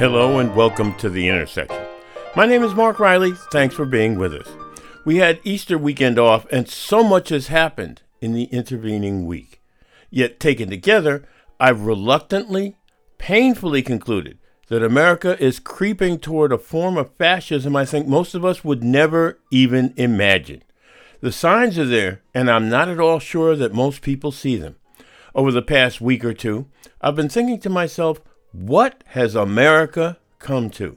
Hello and welcome to The Intersection. My name is Mark Riley. Thanks for being with us. We had Easter weekend off, and so much has happened in the intervening week. Yet, taken together, I've reluctantly, painfully concluded that America is creeping toward a form of fascism I think most of us would never even imagine. The signs are there, and I'm not at all sure that most people see them. Over the past week or two, I've been thinking to myself, what has America come to?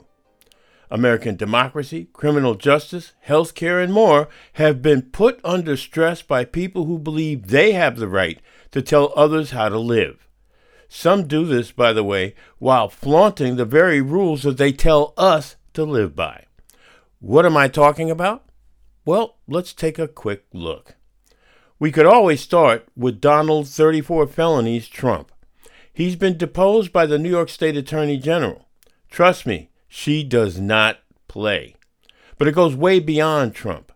American democracy, criminal justice, health care, and more have been put under stress by people who believe they have the right to tell others how to live. Some do this, by the way, while flaunting the very rules that they tell us to live by. What am I talking about? Well, let's take a quick look. We could always start with Donald's 34 felonies Trump. He's been deposed by the New York State Attorney General. Trust me, she does not play. But it goes way beyond Trump.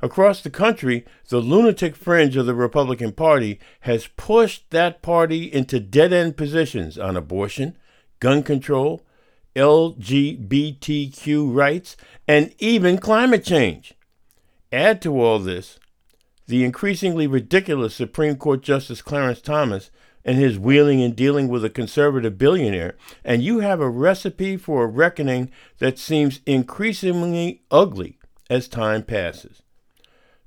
Across the country, the lunatic fringe of the Republican Party has pushed that party into dead end positions on abortion, gun control, LGBTQ rights, and even climate change. Add to all this the increasingly ridiculous Supreme Court Justice Clarence Thomas and his wheeling and dealing with a conservative billionaire, and you have a recipe for a reckoning that seems increasingly ugly as time passes.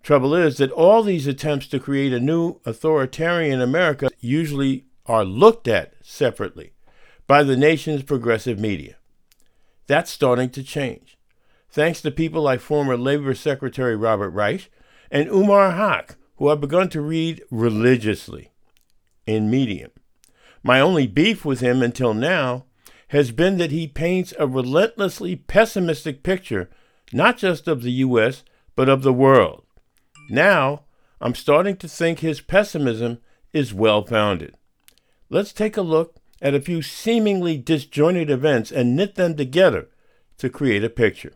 Trouble is that all these attempts to create a new authoritarian America usually are looked at separately by the nation's progressive media. That's starting to change. Thanks to people like former Labor Secretary Robert Reich and Umair Haque, who I've begun to read religiously in Medium. My only beef with him until now has been that he paints a relentlessly pessimistic picture, not just of the U.S., but of the world. Now, I'm starting to think his pessimism is well founded. Let's take a look at a few seemingly disjointed events and knit them together to create a picture.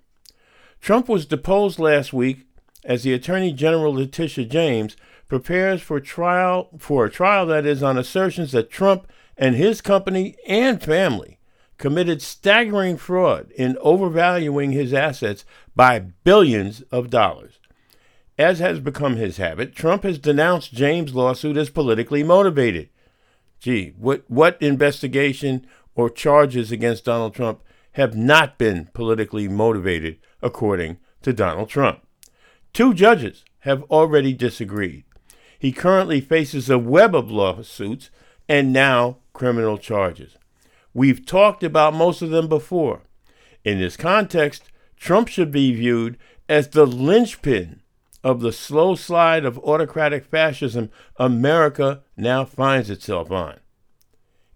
Trump was deposed last week as the Attorney General Letitia James prepares for trial for a trial that is on assertions that Trump and his company and family committed staggering fraud in overvaluing his assets by billions of dollars. As has become his habit, Trump has denounced James' lawsuit as politically motivated. Gee, what, what investigation or charges against Donald Trump have not been politically motivated, according to Donald Trump? Two judges have already disagreed. He currently faces a web of lawsuits and now criminal charges. We've talked about most of them before. In this context, Trump should be viewed as the linchpin of the slow slide of autocratic fascism America now finds itself on.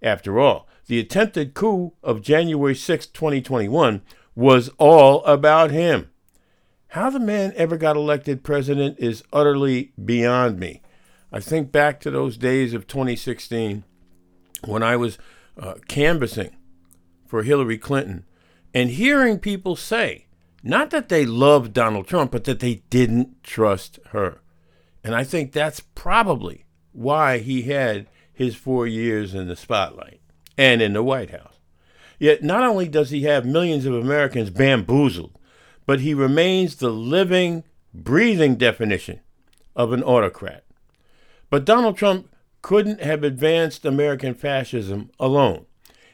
After all, the attempted coup of January 6, 2021 was all about him. How the man ever got elected president is utterly beyond me. I think back to those days of 2016 when I was uh, canvassing for Hillary Clinton and hearing people say, not that they loved Donald Trump, but that they didn't trust her. And I think that's probably why he had his four years in the spotlight and in the White House. Yet, not only does he have millions of Americans bamboozled, but he remains the living, breathing definition of an autocrat. But Donald Trump couldn't have advanced American fascism alone.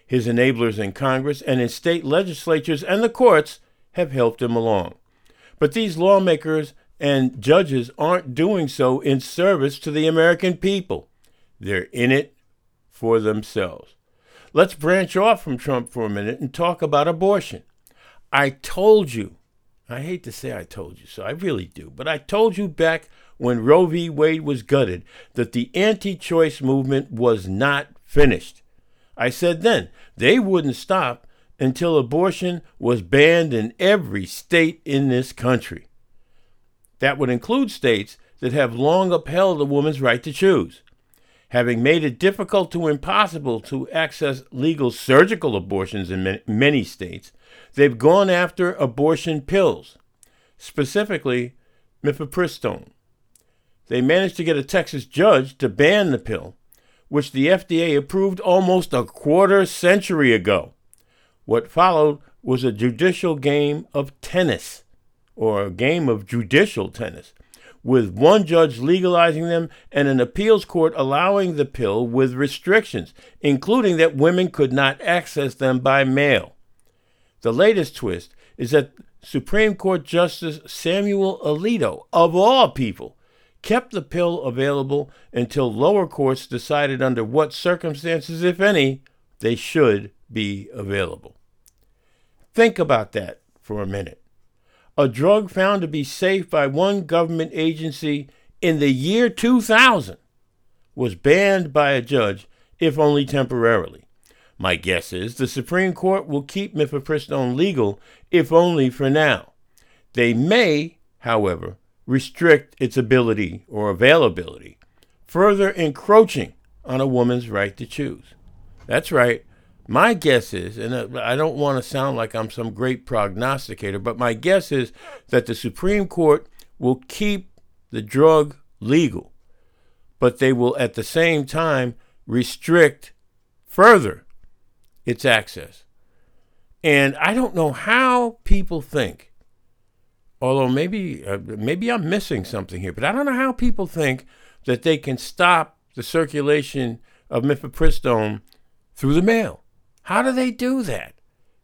His enablers in Congress and in state legislatures and the courts have helped him along. But these lawmakers and judges aren't doing so in service to the American people. They're in it for themselves. Let's branch off from Trump for a minute and talk about abortion. I told you, I hate to say I told you so, I really do, but I told you back when Roe v. Wade was gutted that the anti choice movement was not finished. I said then they wouldn't stop until abortion was banned in every state in this country. That would include states that have long upheld a woman's right to choose. Having made it difficult to impossible to access legal surgical abortions in many states, they've gone after abortion pills, specifically mifepristone. They managed to get a Texas judge to ban the pill, which the FDA approved almost a quarter century ago. What followed was a judicial game of tennis, or a game of judicial tennis, with one judge legalizing them and an appeals court allowing the pill with restrictions, including that women could not access them by mail. The latest twist is that Supreme Court Justice Samuel Alito, of all people, kept the pill available until lower courts decided under what circumstances, if any, they should be available. Think about that for a minute. A drug found to be safe by one government agency in the year 2000 was banned by a judge, if only temporarily. My guess is the Supreme Court will keep mifepristone legal, if only for now. They may, however, restrict its ability or availability, further encroaching on a woman's right to choose. That's right. My guess is, and uh, I don't want to sound like I'm some great prognosticator, but my guess is that the Supreme Court will keep the drug legal, but they will at the same time restrict further its access. And I don't know how people think, although maybe uh, maybe I'm missing something here, but I don't know how people think that they can stop the circulation of mifepristone through the mail. How do they do that?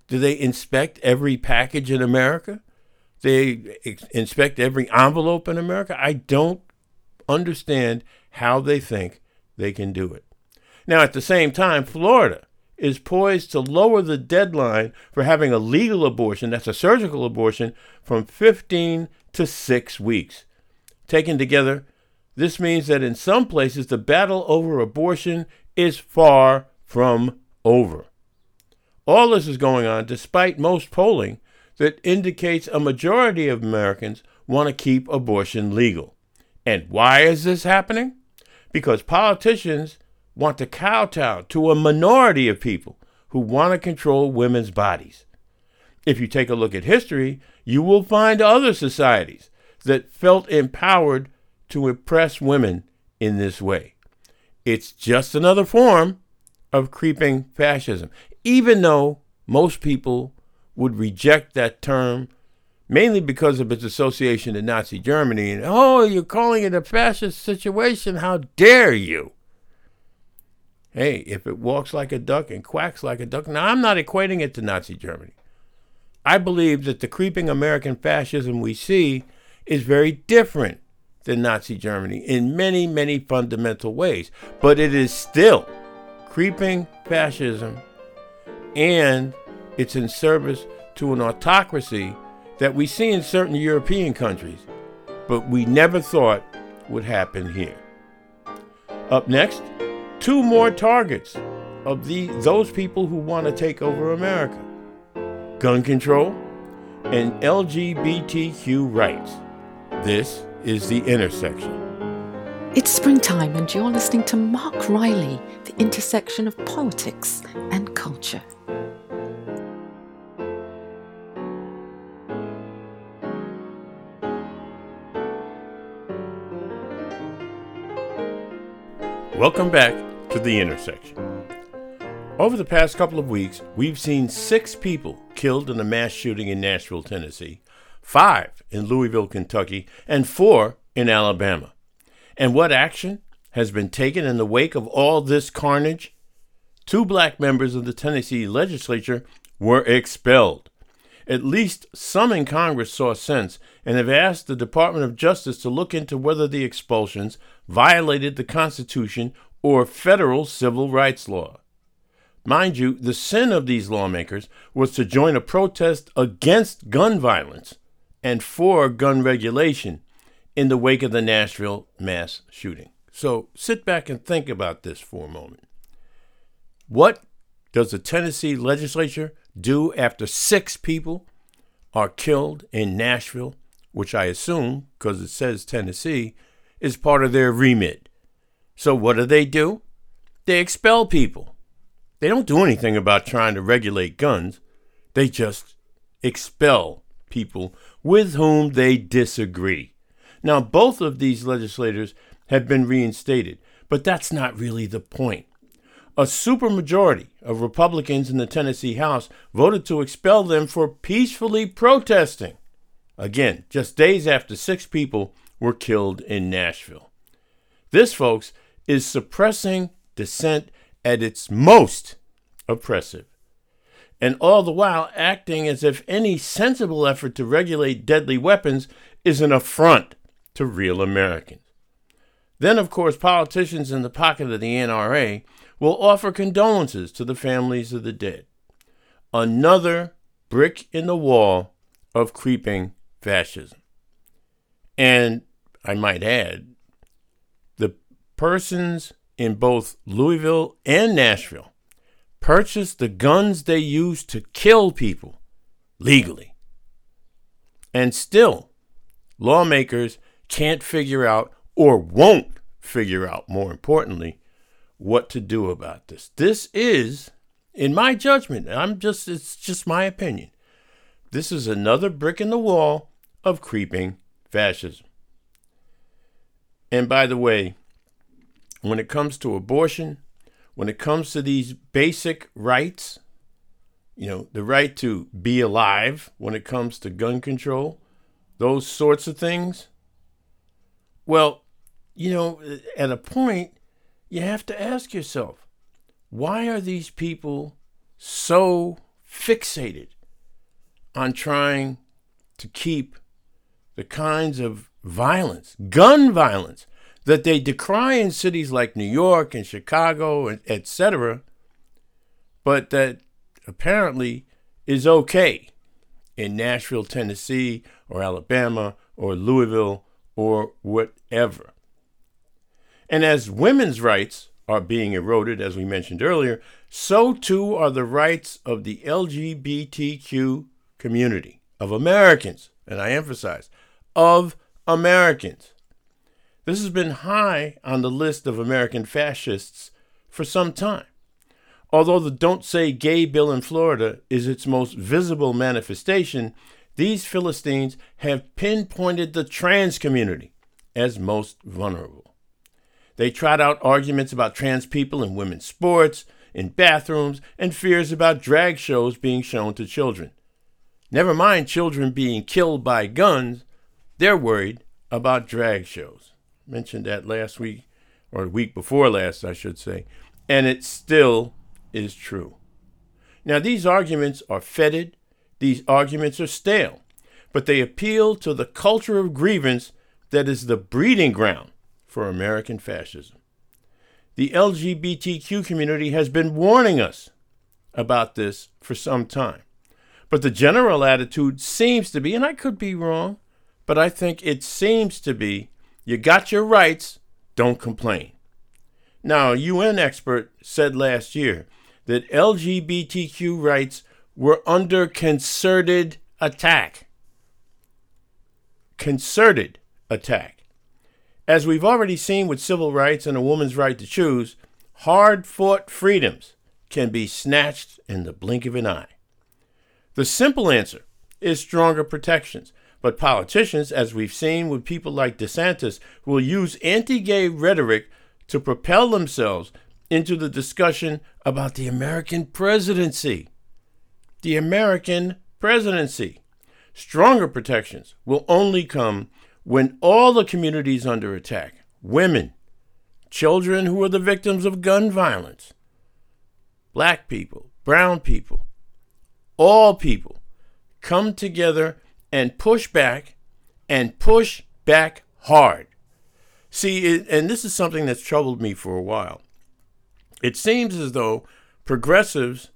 Do they inspect every package in America? They inspect every envelope in America? I don't understand how they think they can do it. Now, at the same time, Florida is poised to lower the deadline for having a legal abortion, that's a surgical abortion, from 15 to 6 weeks. Taken together, this means that in some places the battle over abortion is far from over. All this is going on despite most polling that indicates a majority of Americans want to keep abortion legal. And why is this happening? Because politicians want to kowtow to a minority of people who want to control women's bodies. If you take a look at history, you will find other societies that felt empowered to oppress women in this way. It's just another form of creeping fascism even though most people would reject that term mainly because of its association to Nazi Germany. And oh, you're calling it a fascist situation. How dare you? Hey, if it walks like a duck and quacks like a duck. Now, I'm not equating it to Nazi Germany. I believe that the creeping American fascism we see is very different than Nazi Germany in many, many fundamental ways. But it is still creeping fascism and it's in service to an autocracy that we see in certain European countries, but we never thought would happen here. Up next, two more targets of the those people who want to take over America. Gun control and LGBTQ rights. This is the intersection. It's springtime, and you're listening to Mark Riley, the intersection of politics and culture. Welcome back to The Intersection. Over the past couple of weeks, we've seen six people killed in a mass shooting in Nashville, Tennessee, five in Louisville, Kentucky, and four in Alabama. And what action has been taken in the wake of all this carnage? Two black members of the Tennessee legislature were expelled. At least some in Congress saw sense and have asked the Department of Justice to look into whether the expulsions violated the Constitution or federal civil rights law. Mind you, the sin of these lawmakers was to join a protest against gun violence and for gun regulation in the wake of the Nashville mass shooting. So sit back and think about this for a moment. What does the Tennessee legislature do after six people are killed in Nashville, which I assume, because it says Tennessee, is part of their remit. So what do they do? They expel people. They don't do anything about trying to regulate guns. They just expel people with whom they disagree. Now, both of these legislators have been reinstated, but that's not really the point. a supermajority of Republicans in the Tennessee House voted to expel them for peacefully protesting. Again, just days after six people were killed in Nashville. This, folks, is suppressing dissent at its most oppressive, and all the while acting as if any sensible effort to regulate deadly weapons is an affront to real Americans. Then, of course, politicians in the pocket of the NRA will offer condolences to the families of the dead. Another brick in the wall of creeping fascism. And I might add, persons in both Louisville and Nashville purchased the guns they used to kill people legally. And still, lawmakers can't figure out or won't figure out, more importantly, what to do about this. This is, in my judgment, I'm just it's just my opinion. This is another brick in the wall of creeping fascism. And by the way, when it comes to abortion, when it comes to these basic rights, you know, the right to be alive, when it comes to gun control, those sorts of things, well, you know, at a point, you have to ask yourself why are these people so fixated on trying to keep the kinds of violence, gun violence, that they decry in cities like New York and Chicago, and etc., but that apparently is okay in Nashville, Tennessee, or Alabama, or Louisville, or whatever. And as women's rights are being eroded, as we mentioned earlier, so too are the rights of the LGBTQ community, of Americans, and I emphasize, of Americans. This has been high on the list of American fascists for some time. Although the Don't Say Gay bill in Florida is its most visible manifestation, these Philistines have pinpointed the trans community as most vulnerable. They trot out arguments about trans people in women's sports, in bathrooms, and fears about drag shows being shown to children. Never mind children being killed by guns, they're worried about drag shows. Mentioned that last week, or the week before last, I should say, and it still is true. Now, these arguments are fetid, these arguments are stale, but they appeal to the culture of grievance that is the breeding ground for American fascism. The LGBTQ community has been warning us about this for some time. But the general attitude seems to be, and I could be wrong, but I think it seems to be you got your rights, don't complain. Now, a UN expert said last year that LGBTQ rights were under concerted attack. Concerted attack. As we've already seen with civil rights and a woman's right to choose, hard fought freedoms can be snatched in the blink of an eye. The simple answer is stronger protections, but politicians, as we've seen with people like DeSantis, will use anti gay rhetoric to propel themselves into the discussion about the American presidency. The American presidency. Stronger protections will only come when all the communities under attack women, children who are the victims of gun violence, black people, brown people, all people come together and push back and push back hard. See, it, and this is something that's troubled me for a while. It seems as though progressives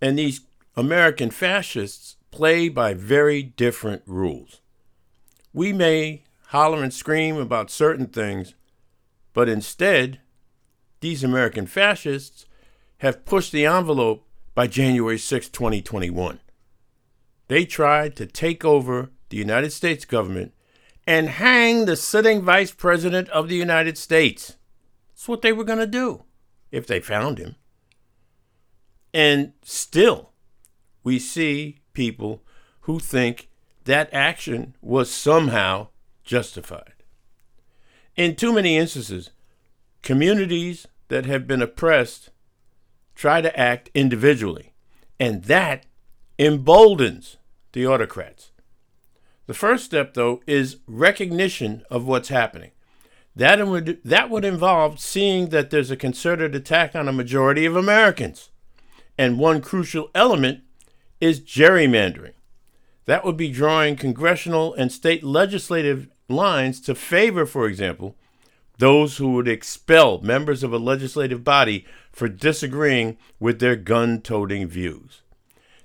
and these American fascists play by very different rules. We may holler and scream about certain things, but instead, these American fascists have pushed the envelope by January 6, 2021. They tried to take over the United States government and hang the sitting vice president of the United States. That's what they were going to do if they found him. And still, we see people who think that action was somehow justified. In too many instances, communities that have been oppressed try to act individually, and that emboldens the autocrats. The first step, though, is recognition of what's happening. That would, that would involve seeing that there's a concerted attack on a majority of Americans. And one crucial element is gerrymandering. That would be drawing congressional and state legislative lines to favor, for example, those who would expel members of a legislative body for disagreeing with their gun toting views.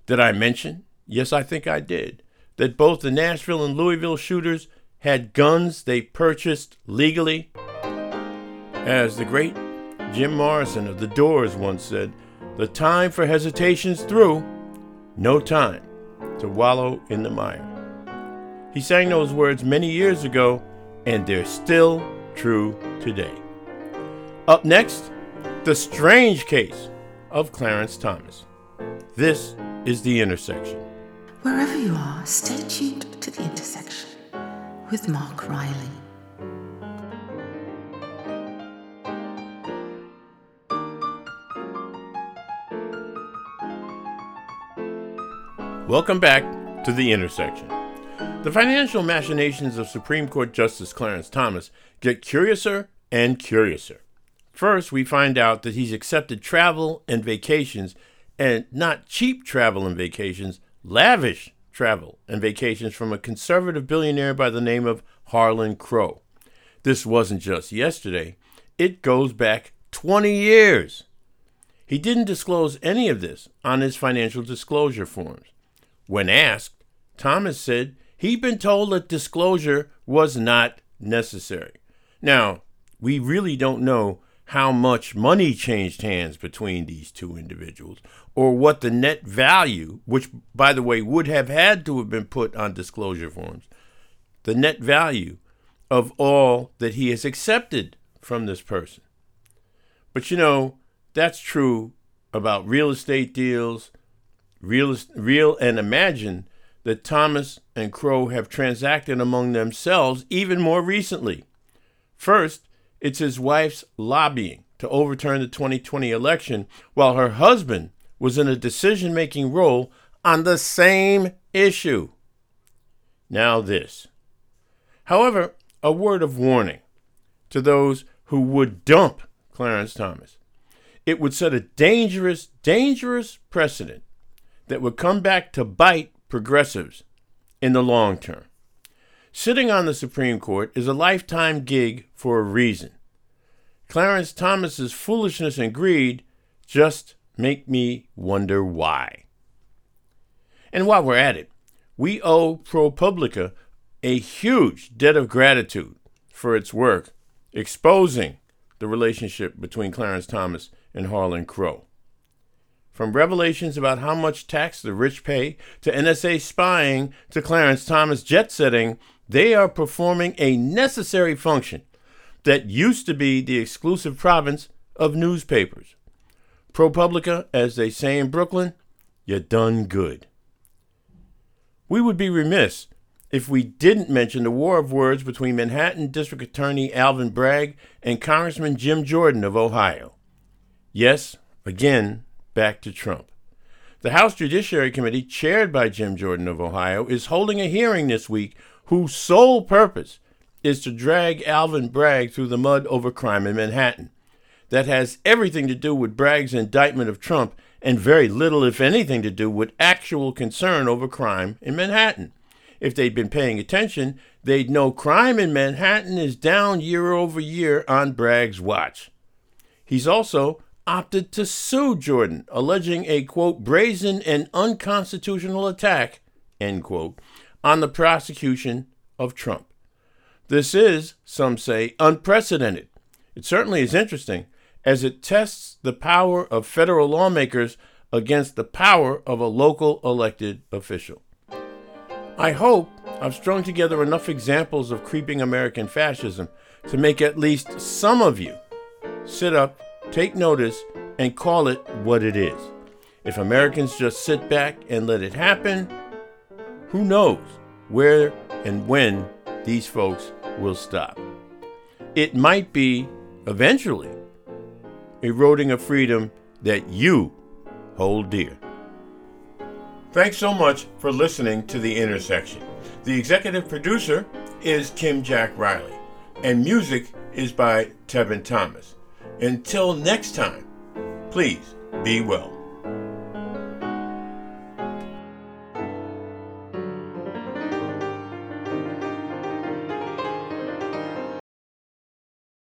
Did I mention? Yes, I think I did. That both the Nashville and Louisville shooters had guns they purchased legally? As the great Jim Morrison of The Doors once said, the time for hesitation's through, no time to wallow in the mire. He sang those words many years ago, and they're still true today. Up next, the strange case of Clarence Thomas. This is The Intersection. Wherever you are, stay tuned to The Intersection with Mark Riley. Welcome back to The Intersection. The financial machinations of Supreme Court Justice Clarence Thomas get curiouser and curiouser. First, we find out that he's accepted travel and vacations, and not cheap travel and vacations, lavish travel and vacations from a conservative billionaire by the name of Harlan Crow. This wasn't just yesterday, it goes back 20 years. He didn't disclose any of this on his financial disclosure forms. When asked, Thomas said he'd been told that disclosure was not necessary. Now, we really don't know how much money changed hands between these two individuals or what the net value, which, by the way, would have had to have been put on disclosure forms, the net value of all that he has accepted from this person. But you know, that's true about real estate deals real, real and imagine that Thomas and Crow have transacted among themselves even more recently. First, it's his wife's lobbying to overturn the 2020 election, while her husband was in a decision making role on the same issue. Now, this. However, a word of warning to those who would dump Clarence Thomas. It would set a dangerous, dangerous precedent that would come back to bite progressives in the long term. Sitting on the Supreme Court is a lifetime gig for a reason. Clarence Thomas's foolishness and greed just make me wonder why. And while we're at it, we owe ProPublica a huge debt of gratitude for its work exposing the relationship between Clarence Thomas and Harlan Crow. From revelations about how much tax the rich pay to NSA spying to Clarence Thomas jet setting, they are performing a necessary function that used to be the exclusive province of newspapers. ProPublica, as they say in Brooklyn, you're done good. We would be remiss if we didn't mention the war of words between Manhattan District Attorney Alvin Bragg and Congressman Jim Jordan of Ohio. Yes, again, back to Trump. The House Judiciary Committee, chaired by Jim Jordan of Ohio, is holding a hearing this week whose sole purpose is to drag Alvin Bragg through the mud over crime in Manhattan. That has everything to do with Bragg's indictment of Trump and very little, if anything, to do with actual concern over crime in Manhattan. If they'd been paying attention, they'd know crime in Manhattan is down year over year on Bragg's watch. He's also opted to sue Jordan, alleging a quote, brazen and unconstitutional attack, end quote, on the prosecution of Trump. This is, some say, unprecedented. It certainly is interesting, as it tests the power of federal lawmakers against the power of a local elected official. I hope I've strung together enough examples of creeping American fascism to make at least some of you sit up take notice, and call it what it is. If Americans just sit back and let it happen, who knows where and when these folks will stop. It might be, eventually, eroding a freedom that you hold dear. Thanks so much for listening to The Intersection. The executive producer is Kim Jack Riley, and music is by Tevin Thomas. Until next time, please be well.